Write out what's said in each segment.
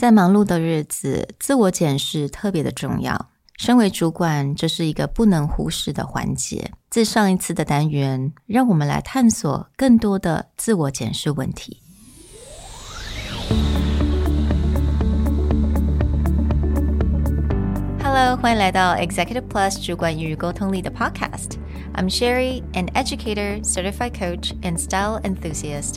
在忙碌的日子，自我检视特别的重要。身为主管，这是一个不能忽视的环节。自上一次的单元，让我们来探索更多的自我检视问题。Hello，欢迎来到 Executive Plus 主管与沟通力的 Podcast。I'm Sherry, an educator, certified coach, and style enthusiast.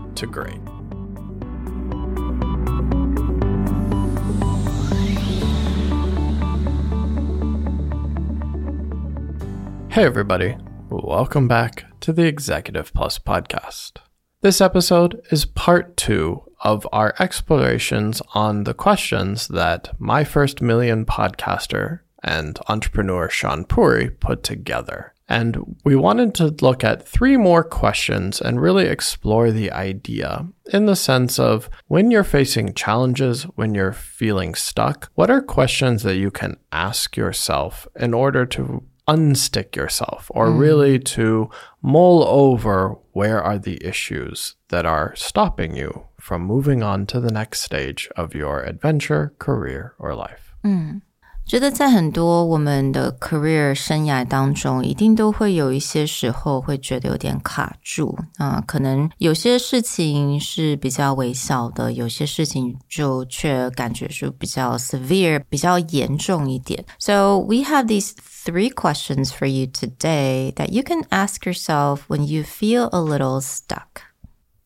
to great. Hey, everybody. Welcome back to the Executive Plus podcast. This episode is part two of our explorations on the questions that my first million podcaster and entrepreneur Shaan Puri put together. And we wanted to look at three more questions and really explore the idea in the sense of when you're facing challenges, when you're feeling stuck, what are questions that you can ask yourself in order to unstick yourself or mm. really to mull over where are the issues that are stopping you from moving on to the next stage of your adventure, career, or life. Mm. 觉得在很多我们的 career 生涯当中，一定都会有一些时候会觉得有点卡住啊。可能有些事情是比较微小的，有些事情就却感觉是比较 severe、比较严重一点。So we have these three questions for you today that you can ask yourself when you feel a little stuck.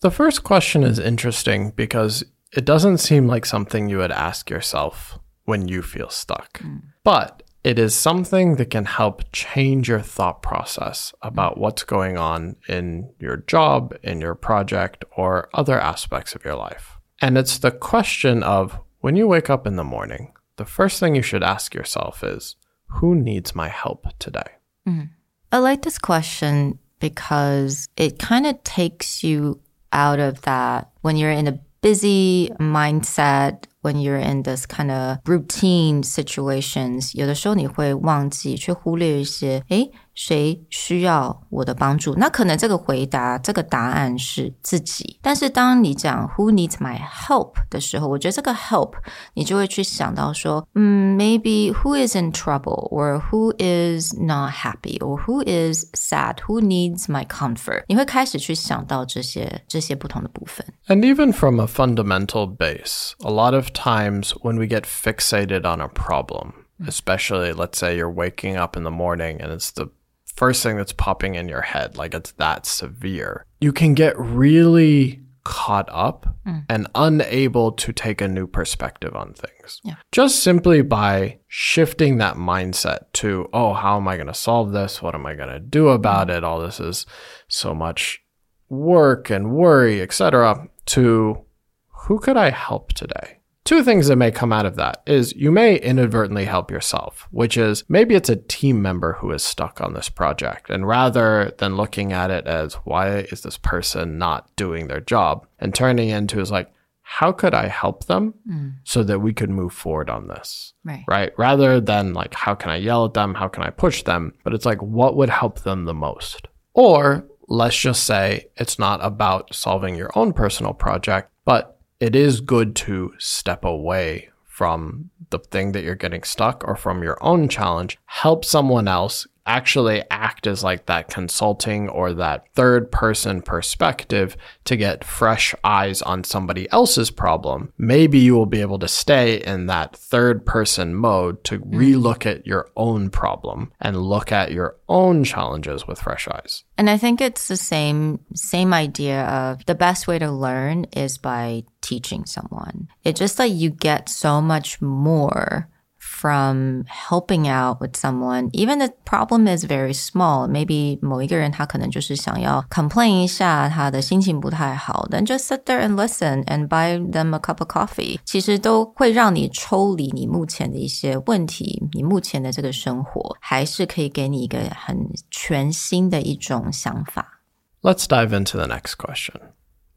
The first question is interesting because it doesn't seem like something you would ask yourself when you feel stuck. Mm. But it is something that can help change your thought process about what's going on in your job, in your project, or other aspects of your life. And it's the question of when you wake up in the morning, the first thing you should ask yourself is, who needs my help today? Mm. I like this question because it kind of takes you out of that when you're in a busy mindset when you're in this kind of routine situations，有的时候你会忘记去忽略一些，诶，谁需要我的帮助？那可能这个回答，这个答案是自己。但是当你讲 Who needs my help 的时候，我觉得这个 help 你就会去想到说，嗯，maybe who is in trouble or who is not happy or who is sad, who needs my comfort？你会开始去想到这些这些不同的部分。And even from a fundamental base, a lot of times when we get fixated on a problem, especially let's say you're waking up in the morning and it's the first thing that's popping in your head, like it's that severe, you can get really caught up mm. and unable to take a new perspective on things. Yeah. Just simply by shifting that mindset to, oh, how am I going to solve this? What am I going to do about it? All this is so much work and worry, etc. to who could I help today? Two things that may come out of that is you may inadvertently help yourself, which is maybe it's a team member who is stuck on this project. And rather than looking at it as why is this person not doing their job and turning into is like, how could I help them mm. so that we could move forward on this? Right. Right. Rather than like, how can I yell at them? How can I push them? But it's like, what would help them the most? Or let's just say it's not about solving your own personal project, but it is good to step away from the thing that you're getting stuck or from your own challenge, help someone else actually act as like that consulting or that third person perspective to get fresh eyes on somebody else's problem, maybe you will be able to stay in that third person mode to mm. relook at your own problem and look at your own challenges with fresh eyes. And I think it's the same same idea of the best way to learn is by teaching someone. It's just like you get so much more from helping out with someone, even the problem is very small. Maybe 某一个人他可能就是想要 complain 一下他的心情不太好，then just sit there and listen and buy them a cup of coffee，其实都会让你抽离你目前的一些问题，你目前的这个生活，还是可以给你一个很全新的一种想法。Let's dive into the next question.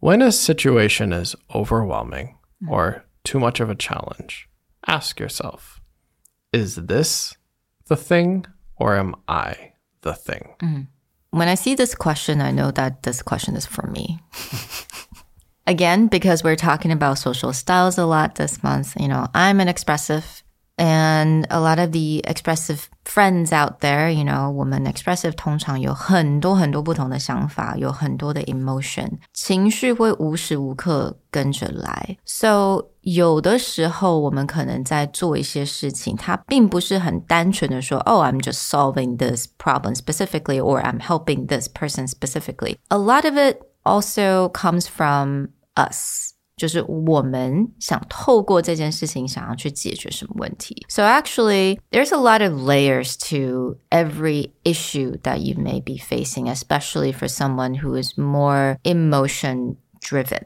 When a situation is overwhelming mm. or too much of a challenge, ask yourself Is this the thing or am I the thing? Mm. When I see this question, I know that this question is for me. Again, because we're talking about social styles a lot this month, you know, I'm an expressive and a lot of the expressive friends out there, you know, 我们 expressive 通常有很多很多不同的想法，有很多的 emotion，情绪会无时无刻跟着来。So 有的时候我们可能在做一些事情，它并不是很单纯的说，Oh, I'm just solving this problem specifically, or I'm helping this person specifically. A lot of it also comes from us. 就是我们想透过这件事情想要去解决什么问题。So actually, there's a lot of layers to every issue that you may be facing, especially for someone who is more emotion driven.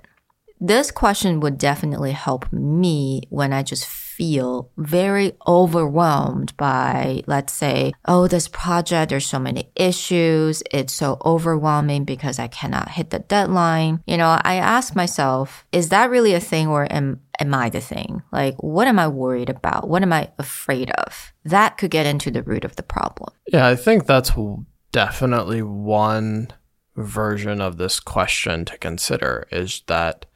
This question would definitely help me when I just feel very overwhelmed by, let's say, oh, this project, there's so many issues. It's so overwhelming because I cannot hit the deadline. You know, I ask myself, is that really a thing or am, am I the thing? Like, what am I worried about? What am I afraid of? That could get into the root of the problem. Yeah, I think that's definitely one version of this question to consider is that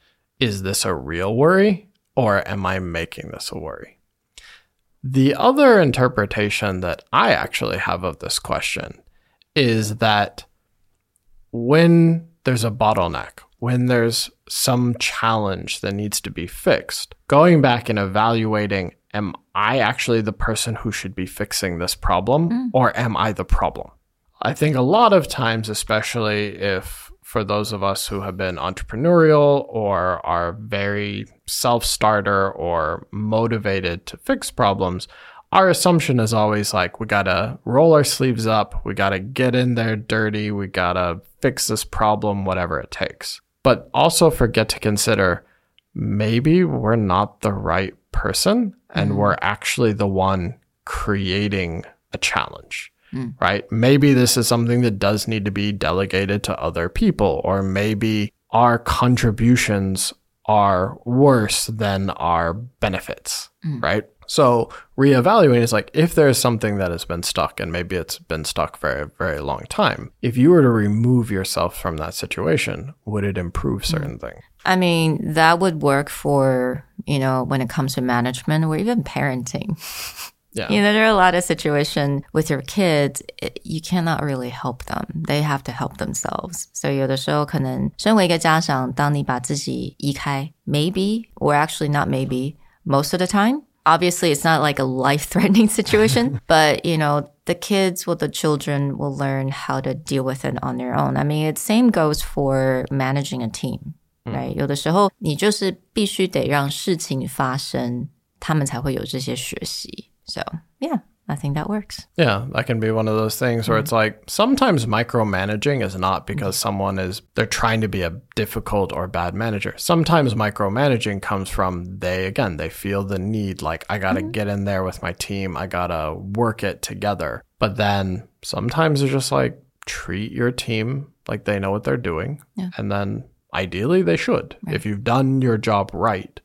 is this a real worry or am I making this a worry? The other interpretation that I actually have of this question is that when there's a bottleneck, when there's some challenge that needs to be fixed, going back and evaluating, am I actually the person who should be fixing this problem mm. or am I the problem? I think a lot of times, especially if for those of us who have been entrepreneurial or are very self starter or motivated to fix problems, our assumption is always like, we gotta roll our sleeves up, we gotta get in there dirty, we gotta fix this problem, whatever it takes. But also forget to consider maybe we're not the right person and mm-hmm. we're actually the one creating a challenge Mm. right? Maybe this is something that does need to be delegated to other people, or maybe our contributions are worse than our benefits, mm. right? So reevaluating is like if there's something that has been stuck and maybe it's been stuck for a very long time, if you were to remove yourself from that situation, would it improve mm. certain things? I mean, that would work for, you know, when it comes to management or even parenting. Yeah. You know, there are a lot of situations with your kids, it- you cannot really help them. They have to help themselves. So 有的时候可能身为一个家长，当你把自己移开，maybe or actually not maybe most of the time. Obviously, it's not like a life-threatening situation, but you know, the kids or the children will learn how to deal with it on their own. I mean, it same goes for managing a team, right? 有的时候你就是必须得让事情发生，他们才会有这些学习。 so yeah, I think that works. Yeah, that can be one of those things where it's mm-hmm. like sometimes micromanaging is not because someone is they're trying to be a difficult or bad manager. Sometimes micromanaging comes from they again, they feel the need like I got to mm-hmm. get in there with my team, I got to work it together. But then sometimes it's just like treat your team like they know what they're doing. And then ideally they should. If you've done your job right,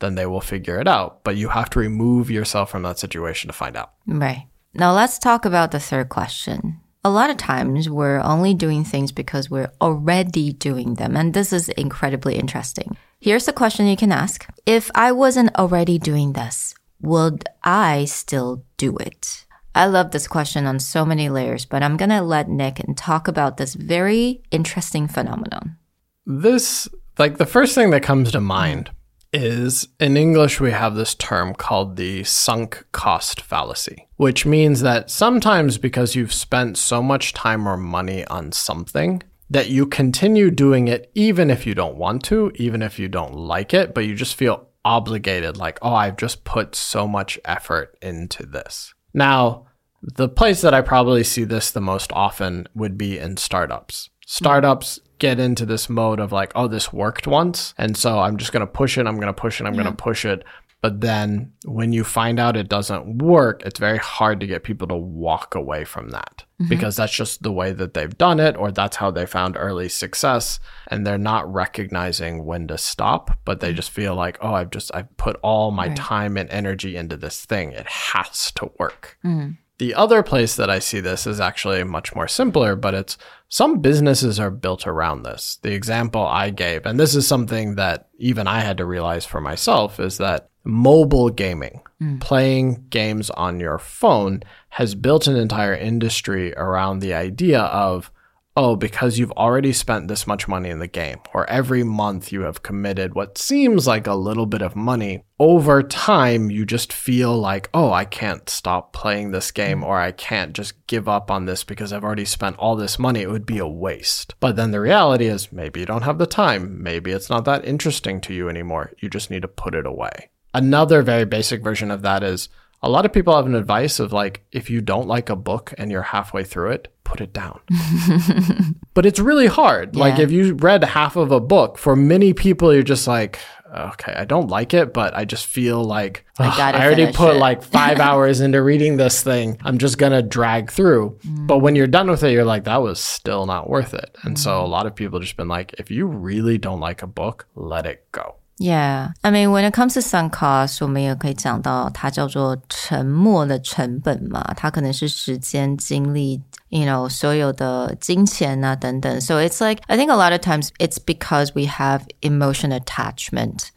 then they will figure it out, but you have to remove yourself from that situation to find out. Right. Now let's talk about the third question. A lot of times we're only doing things because we're already doing them. And this is incredibly interesting. Here's the question you can ask. If I wasn't already doing this, would I still do it? I love this question on so many layers, but I'm going to let Nick and talk about this very interesting phenomenon. This, like, the first thing that comes to mind is in English, we have this term called the sunk cost fallacy, which means that sometimes because you've spent so much time or money on something, that you continue doing it even if you don't want to, even if you don't like it, but you just feel obligated, like, oh, I've just put so much effort into this. Now, the place that I probably see this the most often would be in startups. Startups get into this mode of like, oh, this worked once. And so I'm just going to push it. I'm going to push it. I'm going to push it. But then when you find out it doesn't work, it's very hard to get people to walk away from that mm-hmm. because that's just the way that they've done it or that's how they found early success. And they're not recognizing when to stop, but they mm-hmm. just feel like, oh, I've just, I've put all my time and energy into this thing. It has to work. Mm-hmm. The other place that I see this is actually much more simpler, but it's some businesses are built around this. The example I gave, and this is something that even I had to realize for myself, is that mobile gaming, hmm. playing games on your phone, has built an entire industry around the idea of oh, because you've already spent this much money in the game, or every month you have committed what seems like a little bit of money, over time you just feel like, oh, I can't stop playing this game, or I can't just give up on this because I've already spent all this money. It would be a waste. But then the reality is maybe you don't have the time. Maybe it's not that interesting to you anymore. You just need to put it away. Another very basic version of that is a lot of people have an advice of like, if you don't like a book and you're halfway through it, put it down. but it's really hard. Like, if you read half of a book, for many people, you're just like, okay, I don't like it, but I just feel like I "Ugh, I already put it." like five hours into reading this thing. I'm just going to drag through. Mm. But when you're done with it, you're like, that was still not worth it. And so Mm. a lot of people just been like, if you really don't like a book, let it go. Yeah, I mean, when it comes to sunk cost，我们也可以讲到它叫做沉没的成本嘛，它可能是时间、精力，you know，所有的金钱啊等等。So it's like I think a lot of times it's because we have emotion attachment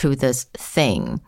to this thing.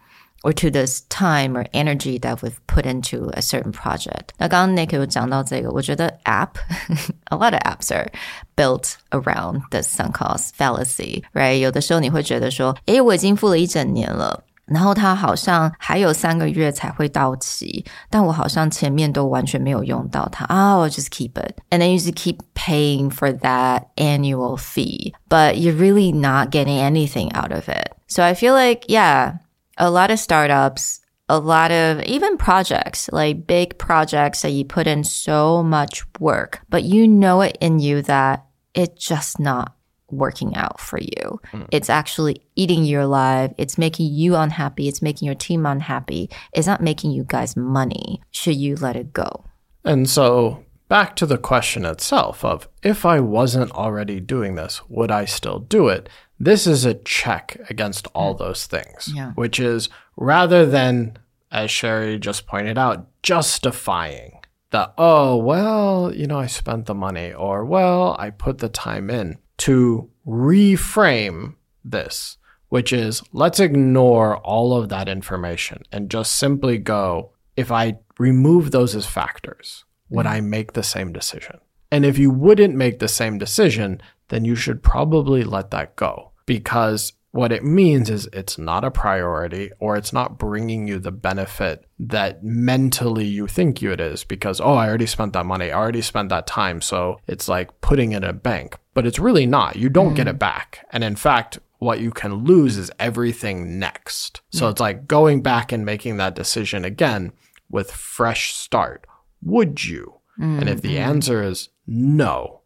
Or to this time or energy that we've put into a certain project. 那刚刚 Nick 有讲到这个，我觉得 app, a lot of apps are built around the sunk cost fallacy, right? 有的时候你会觉得说，诶，我已经付了一整年了。然后它好像还有三个月才会到期，但我好像前面都完全没有用到它啊，我 just keep it, and then you just keep paying for that annual fee, but you're really not getting anything out of it. So I feel like, yeah, a lot of startups, a lot of even projects, like big projects that you put in so much work, but you know it in you that it's just not working out for you. Hmm. It's actually eating your life. It's making you unhappy. It's making your team unhappy. It's not making you guys money. Should you let it go? And so back to the question itself of if I wasn't already doing this, would I still do it? This is a check against all hmm. those things, Yeah. which is rather than, as Sherry just pointed out, justifying that, oh, well, you know, I spent the money or, well, I put the time in to reframe this, which is let's ignore all of that information and just simply go, if I remove those as factors, would hmm. I make the same decision? And if you wouldn't make the same decision, then you should probably let that go because what it means is it's not a priority or it's not bringing you the benefit that mentally you think you it is because oh I already spent that money I already spent that time. So it's like putting it in a bank but it's really not. You don't get it mm. back. And in fact what you can lose is everything next. So it's like going back and making that decision again with fresh start. Would you? And if the mm-hmm. answer is no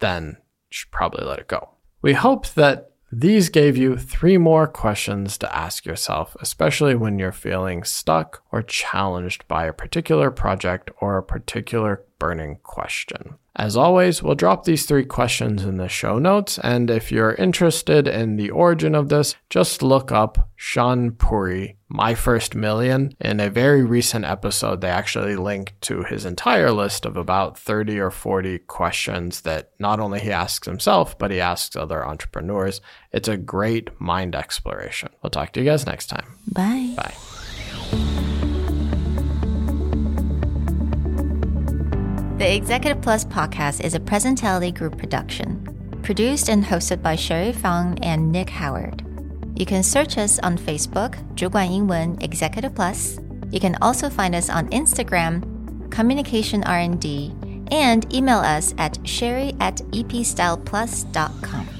then you should probably let it go. We hope that these gave you three more questions to ask yourself, especially when you're feeling stuck or challenged by a particular project or a particular burning question. As always, we'll drop these three questions in the show notes, and if you're interested in the origin of this, just look up Shaan Puri, My First Million. In a very recent episode, they actually link to his entire list of about 30 or 40 questions that not only he asks himself, but he asks other entrepreneurs. It's a great mind exploration. We'll talk to you guys next time. Bye. Bye. The Executive Plus podcast is a Presentality Group production, produced and hosted by Sherry Fang and Nick Howard. You can search us on Facebook, 主管英文 Executive Plus. You can also find us on Instagram, Communication R&D, and email us at sherry at epstyleplus.com.